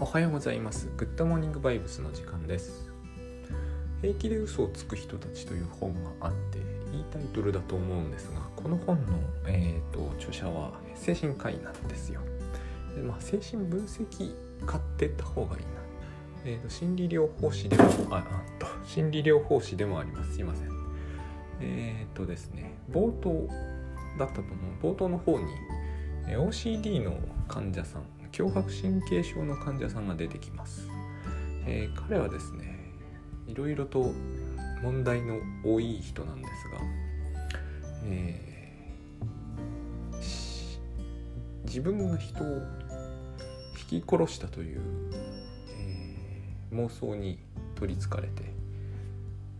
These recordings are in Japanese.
おはようございます。グッドモーニングバイブスの時間です。平気で嘘をつく人たちという本があって、いいタイトルだと思うんですが、この本の、えー、と著者は精神科医なんですよ。でまあ、精神分析家って言った方がいいな。えー、と心理療法士でもああと心理療法士でもあります。すいません。えっ、とですね、冒頭だったと思う。冒頭の方にえ OCD の患者さん強迫神経症の患者さんが出てきます、えー彼はですねいろいろと問題の多い人なんですが、えー自分が人を引き殺したという、えー妄想に取りつかれて、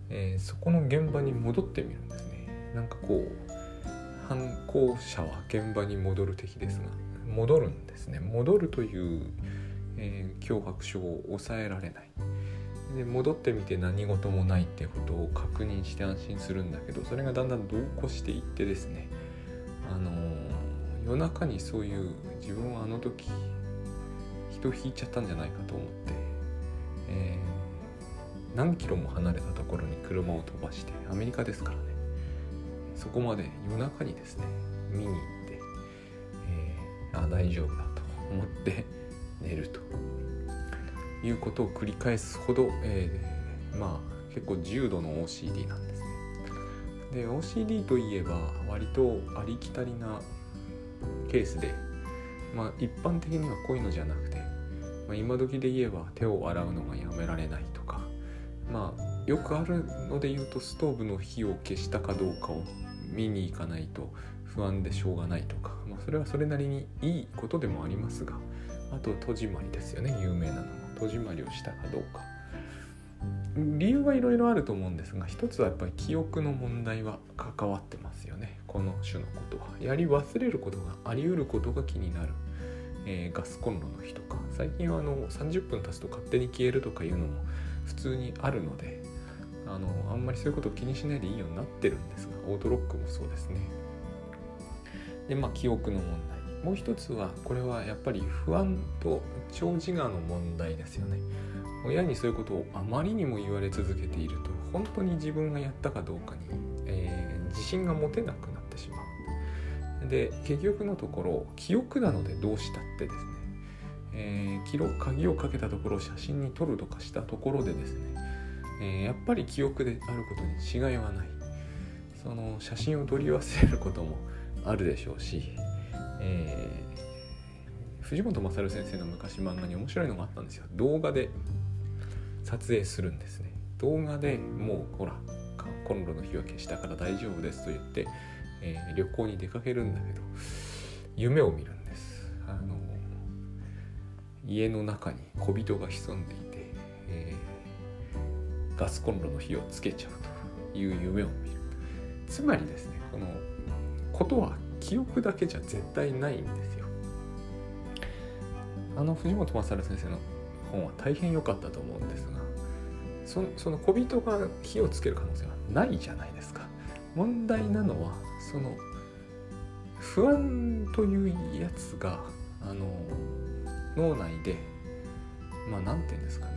えーそこの現場に戻ってみるんですね。なんかこう犯行者は現場に戻る敵ですが戻るんですね。戻るという、えー脅迫症を抑えられない。で戻ってみて何事もないってことを確認して安心するんだけどそれがだんだん度を越していってですね。あのー夜中にそういう自分はあの時人引いちゃったんじゃないかと思って、えー何キロも離れたところに車を飛ばしてアメリカですからね。そこまで夜中にですね見に行って、あ大丈夫だと思って寝るということを繰り返すほど、えーまあ結構重度の OCD なんですね。で OCD といえば割とありきたりなケースで、まあ、一般的にはこういうのじゃなくて、まあ、今時で言えば手を洗うのがやめられないとかまあよくあるので言うとストーブの火を消したかどうかを見に行かないと不安でしょうがないとか、まあ、それはそれなりにいいことでもありますがあと戸締まりですよね有名なのが戸締まりをしたかどうか。理由はいろいろあると思うんですが一つはやっぱり記憶の問題は関わってますよね。この種のことは。やり忘れることがあり得ることが気になる、えーガスコンロの日とか。最近はあの30分経つと勝手に消えるとかいうのも普通にあるのであのあんまりそういうことを気にしないでいいようになってるんですがオートロックもそうですね。でまあ記憶の問題。もう一つはこれはやっぱり不安と長自我の問題ですよね。親にそういうことをあまりにも言われ続けていると本当に自分がやったかどうかに、えー自信が持てなくなってしまう。で結局のところ記憶なのでどうしたってですね、えー記録鍵をかけたところを写真に撮るとかしたところでですね、えーやっぱり記憶であることに違いはない。その写真を撮り忘れることもあるでしょうし、えー藤本勝先生の昔漫画に面白いのがあったんですよ。動画で撮影するんですね。動画でもうほらコンロの火は消したから大丈夫ですと言って、えー旅行に出かけるんだけど夢を見るんです。あの家の中に小人が潜んでいて、えーガスコンロの火をつけちゃうという夢を見る。つまりですねこのことは記憶だけじゃ絶対ないんですよ。あの藤本勝先生の本は大変良かったと思うんですがそその小人が火をつける可能性はないじゃないですか。問題なのはその不安というやつがあの脳内でまあ何て言うんですかね。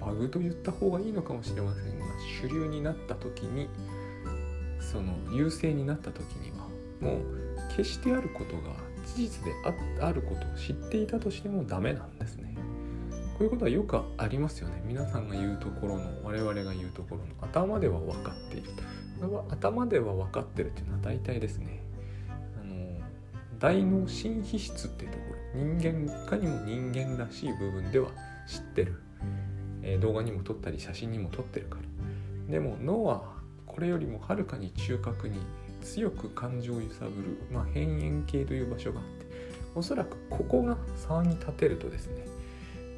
バグと言った方がいいのかもしれませんが主流になった時にその優勢になった時にもう決してあることが事実であることを知っていたとしてもダメなんですね。こういうことはよくありますよね。皆さんが言うところの我々が言うところの頭では分かっている。これは頭では分かってるっていうのは大体ですねあの大脳新皮質っていうところ人間かにも人間らしい部分では知ってる、えー動画にも撮ったり写真にも撮ってるからでも脳はこれよりもはるかに中核に強く感情を揺さぶる、まあ、辺縁系という場所があっておそらくここが差に立てるとですね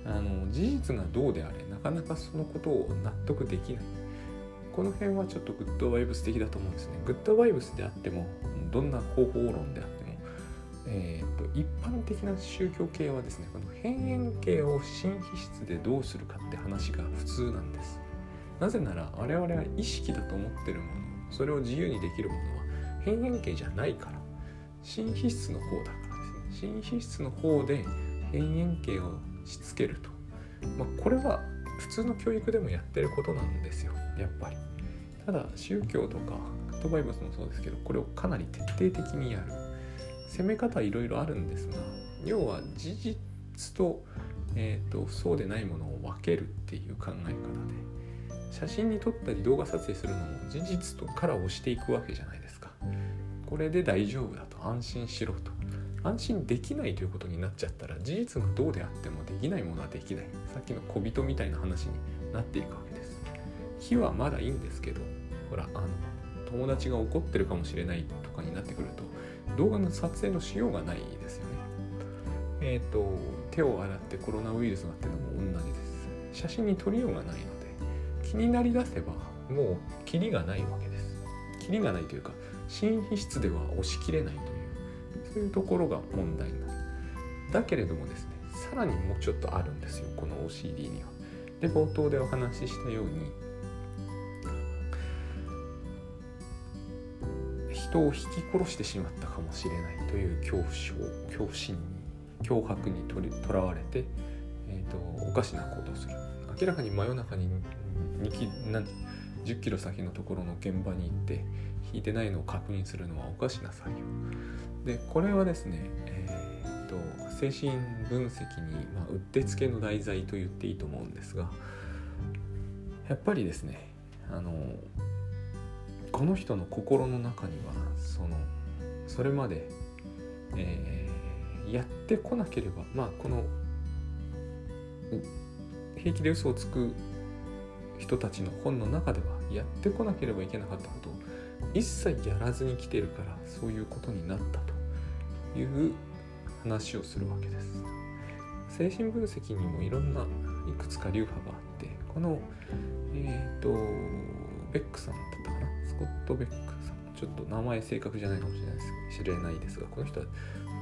あの事実がどうであれなかなかそのことを納得できない。この辺はちょっとグッドバイブス的だと思うんですね。グッドバイブスであってもどんな方法論であっても、えー、と一般的な宗教系はですねこの辺縁系を新皮質でどうするかって話が普通なんです。なぜなら我々は意識だと思ってるものそれを自由にできるものは辺縁系じゃないから。新皮質の方だからですね。新皮質の方で辺縁系をしつけると。まあ、これは普通の教育でもやってることなんですよ。やっぱり。ただ宗教とかグッドバイブスもそうですけどこれをかなり徹底的にやる。攻め方はいろいろあるんですが要は事実と,、えーと、そうでないものを分けるっていう考え方で写真に撮ったり動画撮影するのも事実とから押していくわけじゃないですか。これで大丈夫だと。安心しろと。安心できないということになっちゃったら事実がどうであってもできないものはできない。さっきの小人みたいな話になっていくわけです。火はまだいいんですけどほらあの友達が怒ってるかもしれないとかになってくると動画の撮影のしようがないですよね。えっ、ー、と手を洗ってコロナウイルスがってのも同じです。写真に撮りようがないので気になりだせばもうキリがないわけです。キリがないというか寝室では押し切れないというそういうところが問題になる。だけれどもですねさらにもうちょっとあるんですよこの OCD には。で冒頭でお話ししたように人を引き殺してしまったかもしれないという恐怖症恐怖心に脅迫にとらわれて、えーと、おかしな行動をする。明らかに真夜中に2キ10キロ先のところの現場に行って引いてないのを確認するのはおかしな作業。でこれはですね、えーと、精神分析に、まあ、うってつけの題材と言っていいと思うんですがやっぱりですねあのこの人の心の中にはそのそれまで、えー、やってこなければまあこの平気で嘘をつく人たちの本の中ではやってこなければいけなかったことを一切やらずに来てるからそういうことになったという話をするわけです。精神分析にもいろんないくつか流派があってこのえっ、ー、とベックさんだったかな？スコット・ベックさん。ちょっと名前正確じゃないかもしれないです知れないですがこの人は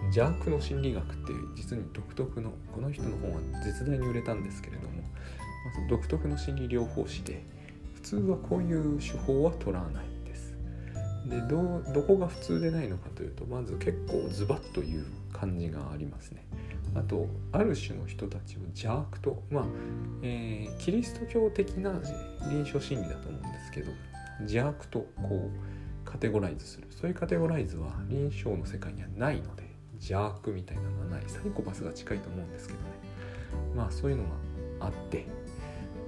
邪悪の心理学っていう実に独特のこの人の本は絶大に売れたんですけれども、ま、独特の心理療法士で普通はこういう手法は取らない。でどどこが普通でないのかというとまず結構ズバッという感じがありますね。あとある種の人たちを邪悪とまあ、えー、キリスト教的な臨床心理だと思うんですけど邪悪とこうカテゴライズする。そういうカテゴライズは臨床の世界にはないので邪悪みたいなのはない。サイコパスが近いと思うんですけどね。まあそういうのがあって。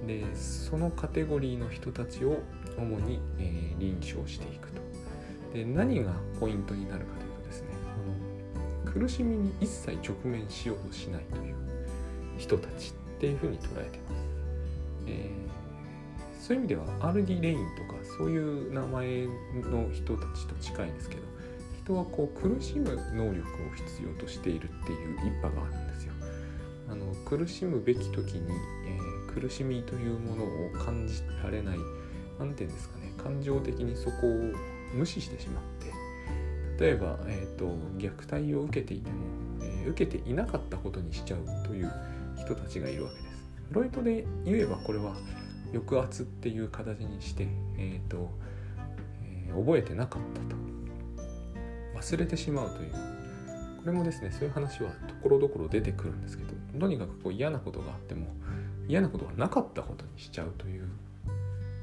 でそのカテゴリーの人たちを主に、えー、臨床していくと。で何がポイントになるかというとですねあの苦しみに一切直面しようとしないという人たちっていうふうに捉えてます、えー、そういう意味ではアルディ・レインとかそういう名前の人たちと近いんですけど人はこう苦しむ能力を必要としているっていう一派があるんですよ。あの苦しむべき時に、えー、苦しみというものを感じられない何て言うんですかね感情的にそこを無視してしまって例えば、えーと、虐待を受けていても、えー、受けていなかったことにしちゃうという人たちがいるわけです。ロイトで言えばこれは抑圧っていう形にして、えーとえー、覚えてなかったと。忘れてしまうという。これもですねそういう話はところどころ出てくるんですけどとにかくこう嫌なことがあっても嫌なことがなかったことにしちゃうという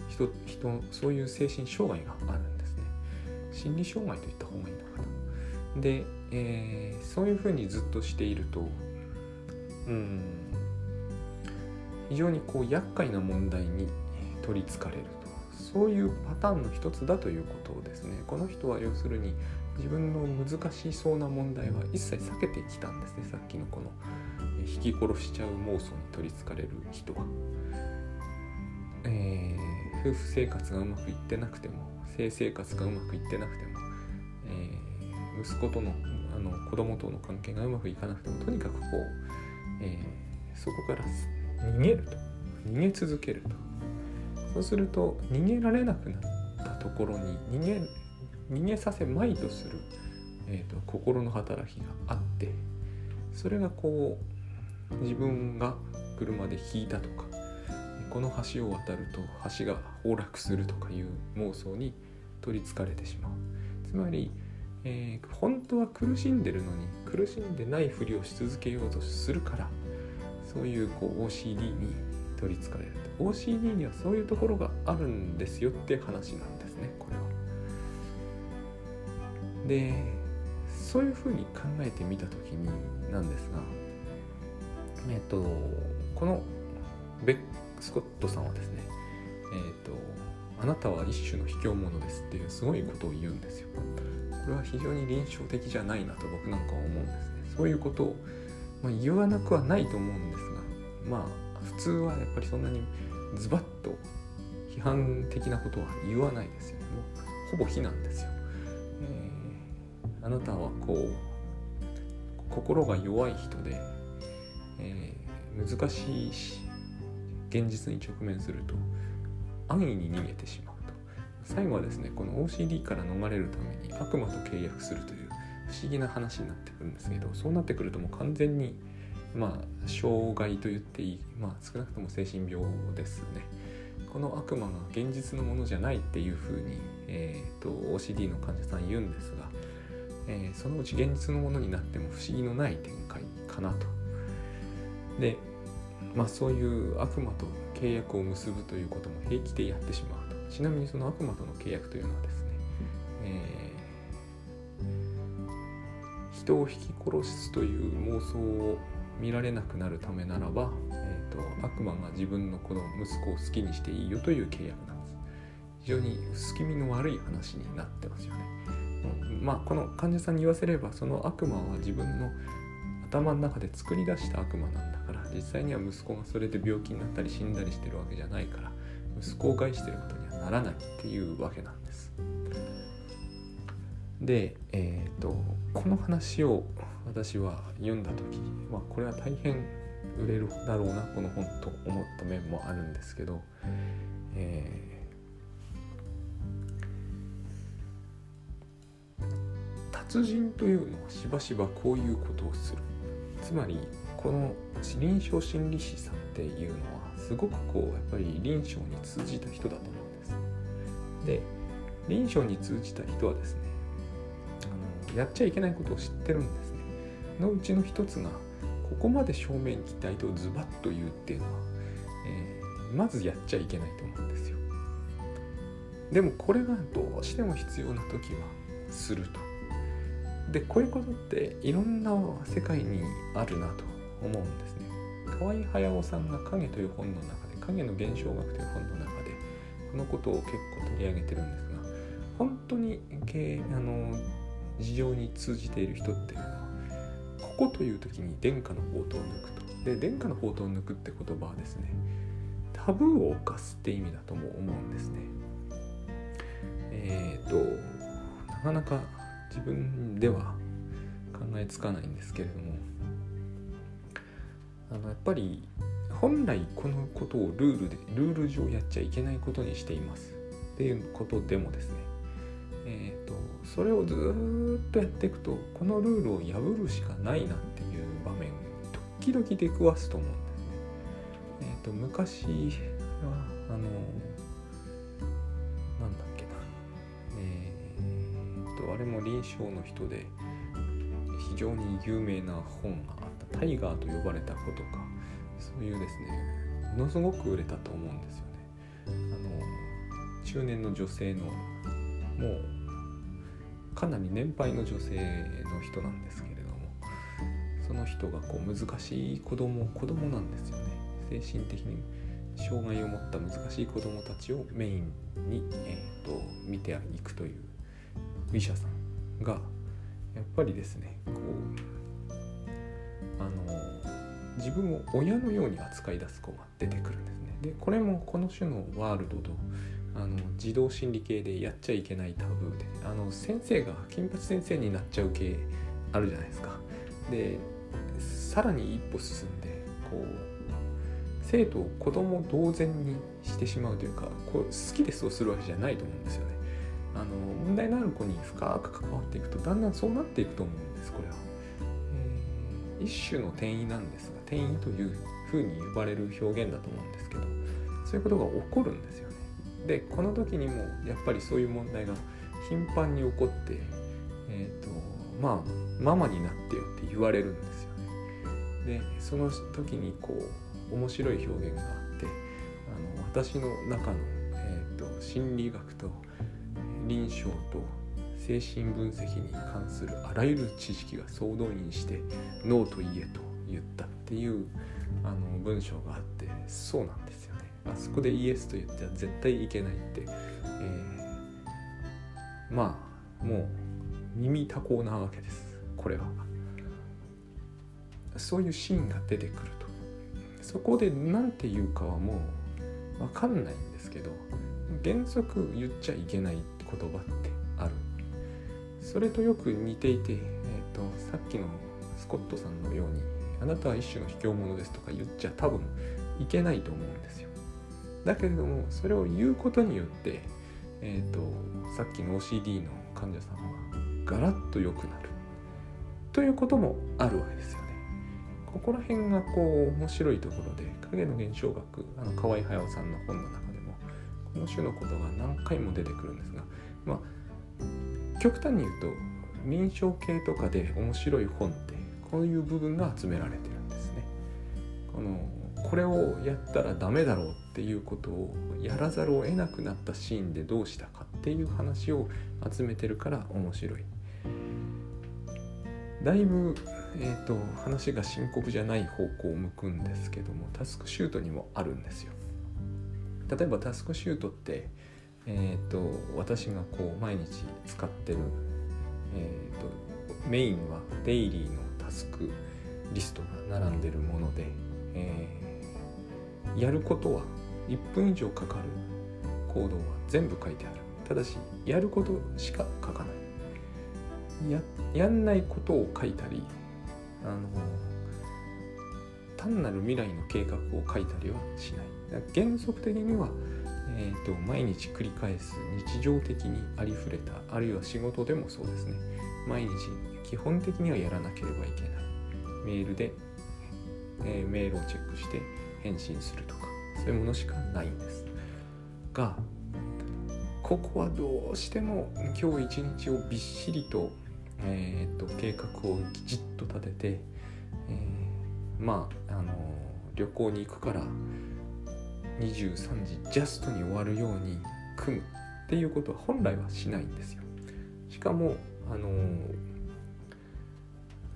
人人そういう精神障害がある。心理障害といった方がいいのかな。で、えー、そういうふうにずっとしているとうん非常にこう厄介な問題に取りつかれると。そういうパターンの一つだということをですね。この人は要するに自分の難しそうな問題は一切避けてきたんですね。さっきのこの引き殺しちゃう妄想に取りつかれる人は、えー、夫婦生活がうまくいってなくても性生活がうまくいってなくても、えー、息子とのあの子供との関係がうまくいかなくてもとにかくこう、えー、そこから逃げると。逃げ続けると。そうすると逃げられなくなったところに逃げ逃げさせまいとする、えーと、心の働きがあってそれがこう自分が車で引いたとかこの橋を渡ると橋が崩落するとかいう妄想に取りつかれてしまうつまり、えー、本当は苦しんでるのに苦しんでないふりをし続けようとするからそういうこう OCD に取りつかれる OCD にはそういうところがあるんですよって話なんですねこれは。でそういうふうに考えてみた時になんですがえっとこのベッスコットさんはですねえっとあなたは一種の卑怯者ですっていうすごいことを言うんですよ。これは非常に臨床的じゃないなと僕なんかは思うんですね。そういうことを、まあ、言わなくはないと思うんですがまあ普通はやっぱりそんなにズバッと批判的なことは言わないですよね。もうほぼ非難ですよ。えー、あなたはこう心が弱い人で、えー、難しいし現実に直面すると安易に逃げてしまうと。最後はですねこの OCD から逃れるために悪魔と契約するという不思議な話になってくるんですけどそうなってくるともう完全にまあ障害と言っていいまあ少なくとも精神病ですね。この悪魔が現実のものじゃないっていうふうに、えーと、OCD の患者さん言うんですが、えー、そのうち現実のものになっても不思議のない展開かなと。でまあそういう悪魔と契約を結ぶということも平気でやってしまうと。ちなみにその悪魔との契約というのはですね、えー、人を引き殺すという妄想を見られなくなるためならば、えーと、悪魔が自分の子の息子を好きにしていいよという契約なんです。非常に薄気味の悪い話になってますよね。まあこの患者さんに言わせればその悪魔は自分の頭の中で作り出した悪魔なんだから実際には息子がそれで病気になったり死んだりしてるわけじゃないから息子を害してることにはならないっていうわけなんです。で、えーと、この話を私は読んだ時、まあ、これは大変売れるだろうなこの本と思った面もあるんですけど、えー、達人というのはしばしばこういうことをするつまりこの臨床心理士さんっていうのはすごくこうやっぱり臨床に通じた人だと思うんです。で臨床に通じた人はですねあのやっちゃいけないことを知ってるんですね。のうちの一つがここまで正面期待とズバッと言うっていうのは、えー、まずやっちゃいけないと思うんですよ。でもこれがどうしても必要な時はすると。でこういうことっていろんな世界にあるなと思うんですね。河合駿さんが「影」という本の中で「影の現象学」という本の中でこのことを結構取り上げてるんですが本当にあの事情に通じている人っていうのはここという時に殿下の宝刀を抜くと。で殿下の宝刀を抜くって言葉はですねタブーを犯すって意味だとも思うんですね。えっ、ー、となかなか自分では考えつかないんですけれどもあのやっぱり本来このことをルールでルール上やっちゃいけないことにしています。っていうことでもですね。えっ、ー、とそれをずっとやっていくとこのルールを破るしかないなっていう場面時々出くわすと思うんですね。えっ、ー、と昔はあのなんだっけな。えっ、ー、とあれも臨床の人で非常に有名な本が「タイガー」と呼ばれた子とかそういうですねものすごく売れたと思うんですよね。あの中年の女性のもうかなり年配の女性の人なんですけれどもその人がこう難しい子供子供なんですよね精神的に障害を持った難しい子供たちをメインに、えーと見ていくという医者さんがやっぱりですねこうあの自分を親のように扱い出す子が出てくるんですね。でこれもこの種のワールドとあの児童心理系でやっちゃいけないタブーであの先生が金八先生になっちゃう系あるじゃないですか。でさらに一歩進んでこう生徒を子供同然にしてしまうというかこう好きでそうするわけじゃないと思うんですよね。あの問題のある子に深く関わっていくとだんだんそうなっていくと思うんですこれは、一種の転移なんですが転移というふうに呼ばれる表現だと思うんですけどそういうことが起こるんですよね。でこの時にもやっぱりそういう問題が頻繁に起こってえっ、ー、とまあママになってよって言われるんですよね。でその時にこう面白い表現があってあの私の中の、えーと、心理学と臨床と精神分析に関するあらゆる知識が総動員して「ノーと言え」と言ったっていうあの文章があってそうなんですよね。あそこでイエスと言っては絶対いけないって、えー、まあもう耳たこなわけですこれは。そういうシーンが出てくるとそこで何て言うかはもう分かんないんですけど原則言っちゃいけない言葉ってそれとよく似ていて、えーと、さっきのスコットさんのようにあなたは一種の卑怯者ですとか言っちゃ多分いけないと思うんですよ。だけれどもそれを言うことによって、えーと、さっきの OCD の患者さんはガラッと良くなる。ということもあるわけですよね。ここら辺がこう面白いところで影の現象学あの河合隼さんの本の中でもこの種のことが何回も出てくるんですがまあ極端に言うと臨床系とかで面白い本ってこういう部分が集められてるんですね。このこれをやったらダメだろうっていうことをやらざるを得なくなったシーンでどうしたかっていう話を集めてるから面白い。だいぶえーと、話が深刻じゃない方向を向くんですけどもタスクシュートにもあるんですよ。例えばタスクシュートって、えーと、私がこう毎日使ってる、えーと、メインはデイリーのタスクリストが並んでるもので、えー、やることは1分以上かかる行動は全部書いてある。ただしやることしか書かない。ややんないことを書いたりあの単なる未来の計画を書いたりはしない。原則的には、えーと、毎日繰り返す日常的にありふれたあるいは仕事でもそうですね。毎日基本的にはやらなければいけない。メールで、えー、メールをチェックして返信するとかそういうものしかないんです。がここはどうしても今日一日をびっしりとえーと、計画をきちっと立てて、えー、まああの旅行に行くから23時ジャストに終わるように組むっていうことは本来はしないんですよ。しかもあの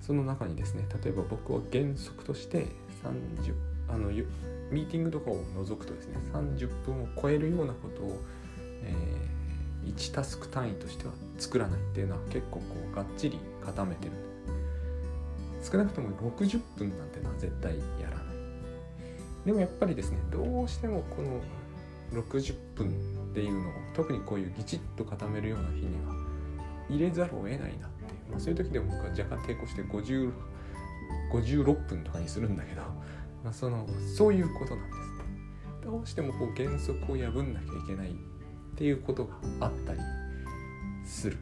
その中にですね例えば僕は原則として30あのミーティングとかを除くとですね30分を超えるようなことを、えー1タスク単位としては作らないっていうのは結構こうがっちり固めてる少なくとも60分なんてのは絶対やらないでもやっぱりですねどうしてもこの60分っていうのを特にこういうぎちっと固めるような日には入れざるを得ないなっていう、まあ、そういう時でも僕は若干抵抗して50 56分とかにするんだけど、まあ、そのそういうことなんですね。どうしてもこう原則を破んなきゃいけないっていうことがあったりする。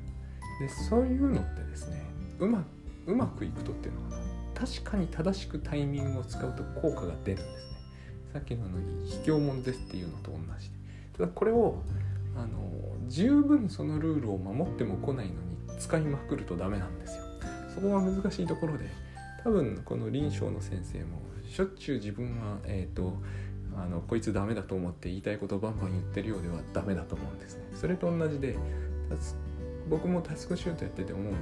でそういうのってですねうまうまくいくとっていうのかな。確かに正しくタイミングを使うと効果が出るんです。さっきの卑怯者ですっていうのと同じでただこれをあの十分そのルールを守っても来ないのに使いまくるとダメなんですよ。そこが難しいところで多分この臨床の先生もしょっちゅう自分は、えーとあのこいつダメだと思って言いたいことをバンバン言ってるようではダメだと思うんですね。それと同じで僕もタスクシュートやってて思うのは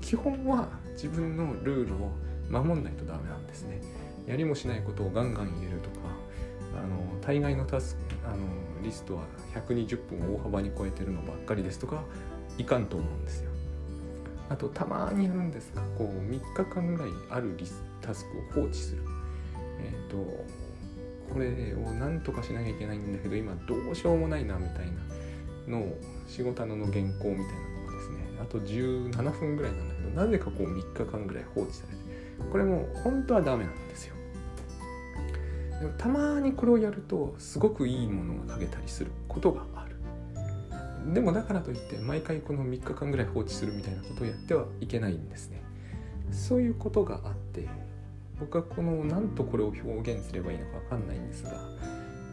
基本は自分のルールを守んないとダメなんですね。やりもしないことをガンガン入れるとかあの大概のタスクあのリストは120分を大幅に超えてるのばっかりですとかいかんと思うんですよ。あとたまにやるんですがこう3日間ぐらいあるリスタスクを放置する。えっ、ー、とこれをなんとかしなきゃいけないんだけど今どうしようもないなみたいなのを仕事の原稿みたいなのがですねあと17分ぐらいなんだけどなぜかこう3日間ぐらい放置されてこれも本当はダメなんですよ。でもたまにこれをやるとすごくいいものが書けたりすることがある。でもだからといって毎回この3日間ぐらい放置するみたいなことをやってはいけないんですね。そういうことがあって僕はこの何とこれを表現すればいいのか分かんないんですが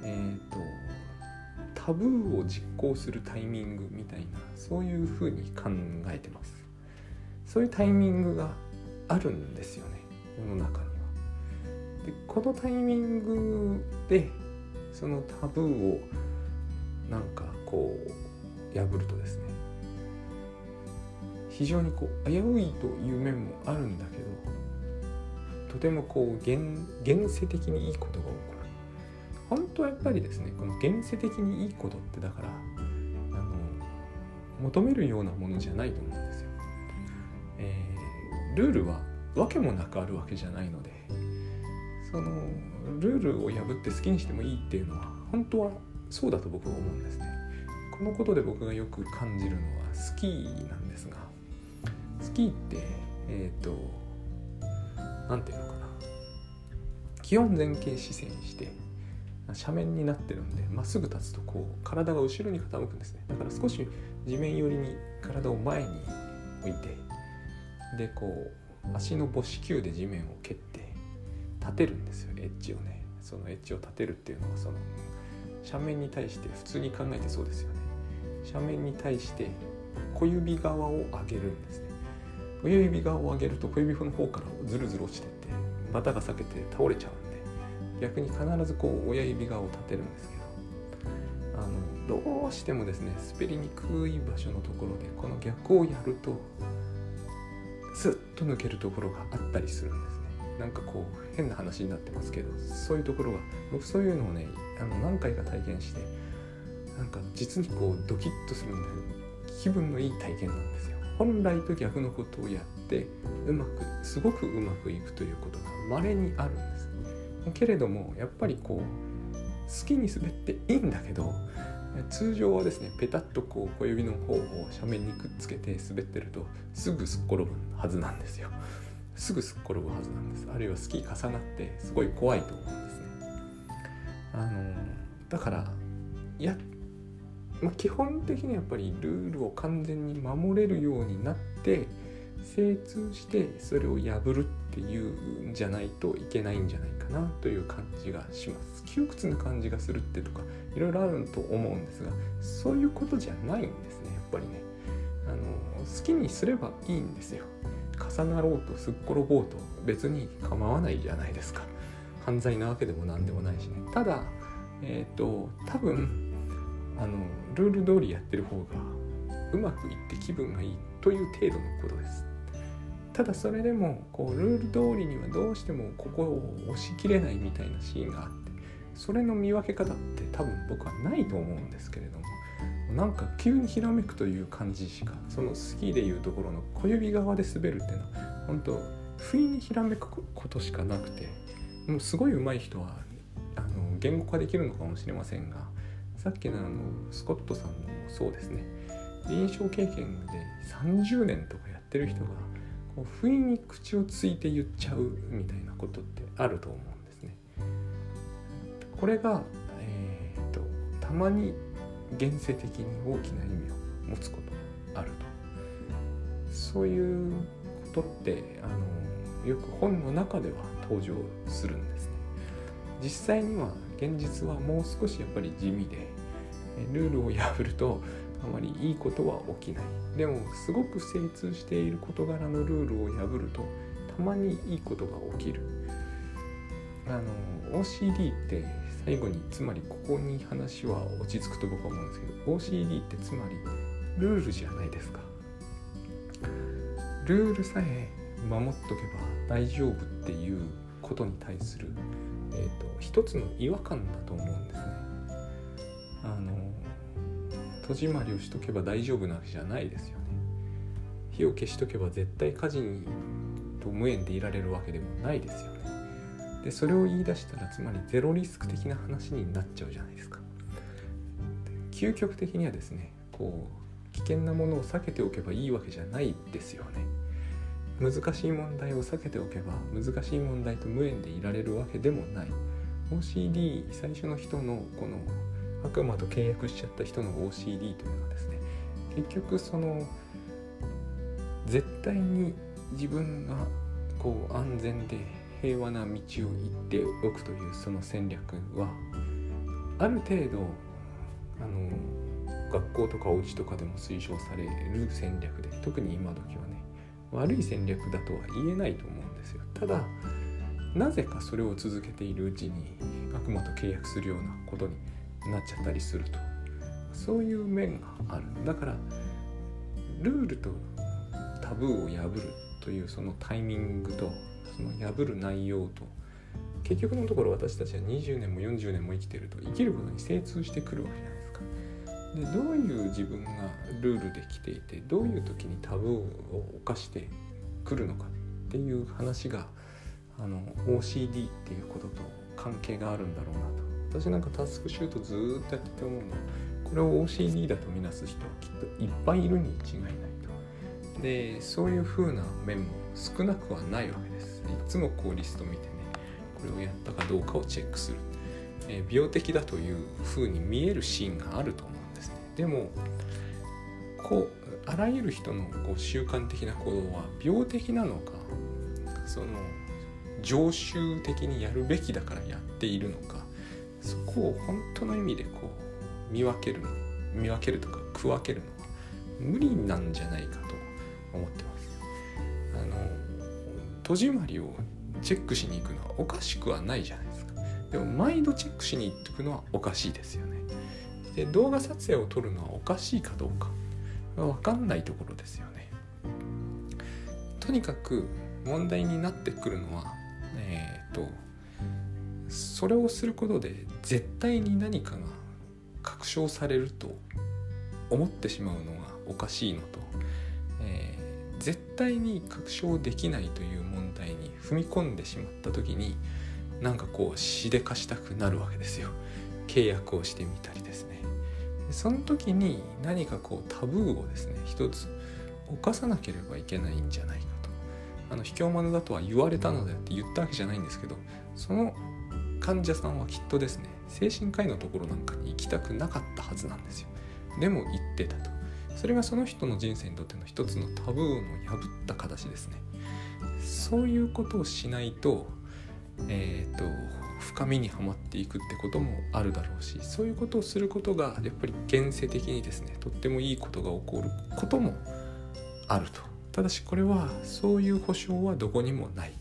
えっ、ー、とタブーを実行するタイミングみたいなそういうふうに考えてます。そういうタイミングがあるんですよね世の中には。でこのタイミングでそのタブーをなんかこう破るとですね非常にこう危ういという面もあるんだけどとてもこう現現世的にいいことが起こる。本当はやっぱりですねこの現世的にいいことってだからあの求めるようなものじゃないと思うんですよ、え、ルールはわけもなくあるわけじゃないのでそのルールを破って好きにしてもいいっていうのは本当はそうだと僕は思うんですね。このことで僕がよく感じるのはスキーなんですがスキーってえっ、ー、と何て言うのかな。基本前傾姿勢にして斜面になってるんでまっすぐ立つとこう体が後ろに傾くんですね。だから少し地面寄りに体を前に置いてでこう足の母子球で地面を蹴って立てるんですよエッジをね。そのエッジを立てるっていうのはその斜面に対して普通に考えてそうですよね。斜面に対して小指側を上げるんですね。親指側を上げると小指の方からずるずる落ちてって股が裂けて倒れちゃうんで逆に必ずこう親指側を立てるんですけどあのどうしてもですね滑りにくい場所のところでこの逆をやるとスッと抜けるところがあったりするんですね。なんかこう変な話になってますけどそういうところが僕そういうのをねあの何回か体験してなんか実にこうドキッとするんで気分のいい体験なんですよ。本来と逆のことをやってうまくすごくうまくいくということが稀にあるんです。けれどもやっぱりこう好きに滑っていいんだけど通常はですねペタッとこう小指の方を斜面にくっつけて滑ってるとすぐすっ転ぶはずなんですよ。すぐすっ転ぶはずなんです。あるいはスキー重なってすごい怖いと思うんですね。あのだからやま、基本的にやっぱりルールを完全に守れるようになって精通してそれを破るっっていうんじゃないといけないんじゃないかなという感じがします。窮屈な感じがするってとかいろいろあると思うんですがそういうことじゃないんですねやっぱりね。あの好きにすればいいんですよ。重なろうとすっ転ぼうと別に構わないじゃないですか。犯罪なわけでも何でもないしね。ただえっ、ー、と多分あのルール通りやってる方がうまくいって気分がいいという程度のことです。ただそれでもこうルール通りにはどうしてもここを押し切れないみたいなシーンがあってそれの見分け方って多分僕はないと思うんですけれどもなんか急にひらめくという感じしかそのスキーでいうところの小指側で滑るっていうのは本当不意にひらめくことしかなくてもうすごい上手い人はあの言語化できるのかもしれませんがさっきのあのスコットさんもそうですね。臨床経験で30年とかやってる人がこう不意に口をついて言っちゃうみたいなことってあると思うんですね。これが、えーと、たまに現世的に大きな意味を持つことがあると。そういうことってあのよく本の中では登場するんですね。実際には現実はもう少しやっぱり地味でルールを破るとあまりいいことは起きない。でもすごく精通している事柄のルールを破るとたまにいいことが起きる。あの OCD って最後につまりここに話は落ち着くと僕は思うんですけど OCD ってつまりルールじゃないですか。ルールさえ守っとけば大丈夫っていうことに対するえーと、一つの違和感だと思うんですね。あの戸締まりをしとけば大丈夫なわけじゃないですよね。火を消しとけば絶対火事にと無縁でいられるわけでもないですよね。でそれを言い出したらつまりゼロリスク的な話になっちゃうじゃないですか。究極的にはですねこう危険なものを避けておけばいいわけじゃないですよね。難しい問題を避けておけば難しい問題と無縁でいられるわけでもない OCD 最初の人のこの悪魔と契約しちゃった人の OCD というのはですね結局その絶対に自分がこう安全で平和な道を行っておくというその戦略はある程度あの学校とかお家とかでも推奨される戦略で特に今時はね悪い戦略だとは言えないと思うんですよ。ただなぜかそれを続けているうちに悪魔と契約するようなことになっちゃったりすると。そういう面がある。だからルールとタブーを破るというそのタイミングとその破る内容と結局のところ私たちは20年も40年も生きてると生きることに精通してくるわけじゃないですか。でどういう自分がルールで来ていてどういう時にタブーを犯してくるのかっていう話があの OCD っていうことと関係があるんだろうなと。私なんかタスクシュートずっとやってて思うのこれを OCD だとみなす人はきっといっぱいいるに違いないと。でそういう風な面も少なくはないわけです。いつもこうリスト見てねこれをやったかどうかをチェックする、えー、病的だという風に見えるシーンがあると思うんですね。でもこうあらゆる人のこう習慣的な行動は病的なのかその常習的にやるべきだからやっているのかそこを本当の意味でこう見分けるの見分けるとか区分けるのは無理なんじゃないかと思ってます。あの戸締まりをチェックしに行くのはおかしくはないじゃないですか。でも毎度チェックしに行ってくのはおかしいですよね。で動画撮影を撮るのはおかしいかどうか分かんないところですよね。とにかく問題になってくるのはえっ、ー、とそれをすることで絶対に何かが確証されると思ってしまうのがおかしいのと、えー、絶対に確証できないという問題に踏み込んでしまった時になんかこうしでかしたくなるわけですよ。契約をしてみたりですね。その時に何かこうタブーをですね一つ犯さなければいけないんじゃないかと。あの卑怯者だとは言われたのでって言ったわけじゃないんですけどその患者さんはきっとですね精神科医のところなんかに行きたくなかったはずなんですよ。でも行ってたと。それがその人の人生にとっての一つのタブーの破った形ですね。そういうことをしないとえっ、ー、と深みにはまっていくってこともあるだろうしそういうことをすることがやっぱり現世的にですねとってもいいことが起こることもあると。ただしこれはそういう保証はどこにもない。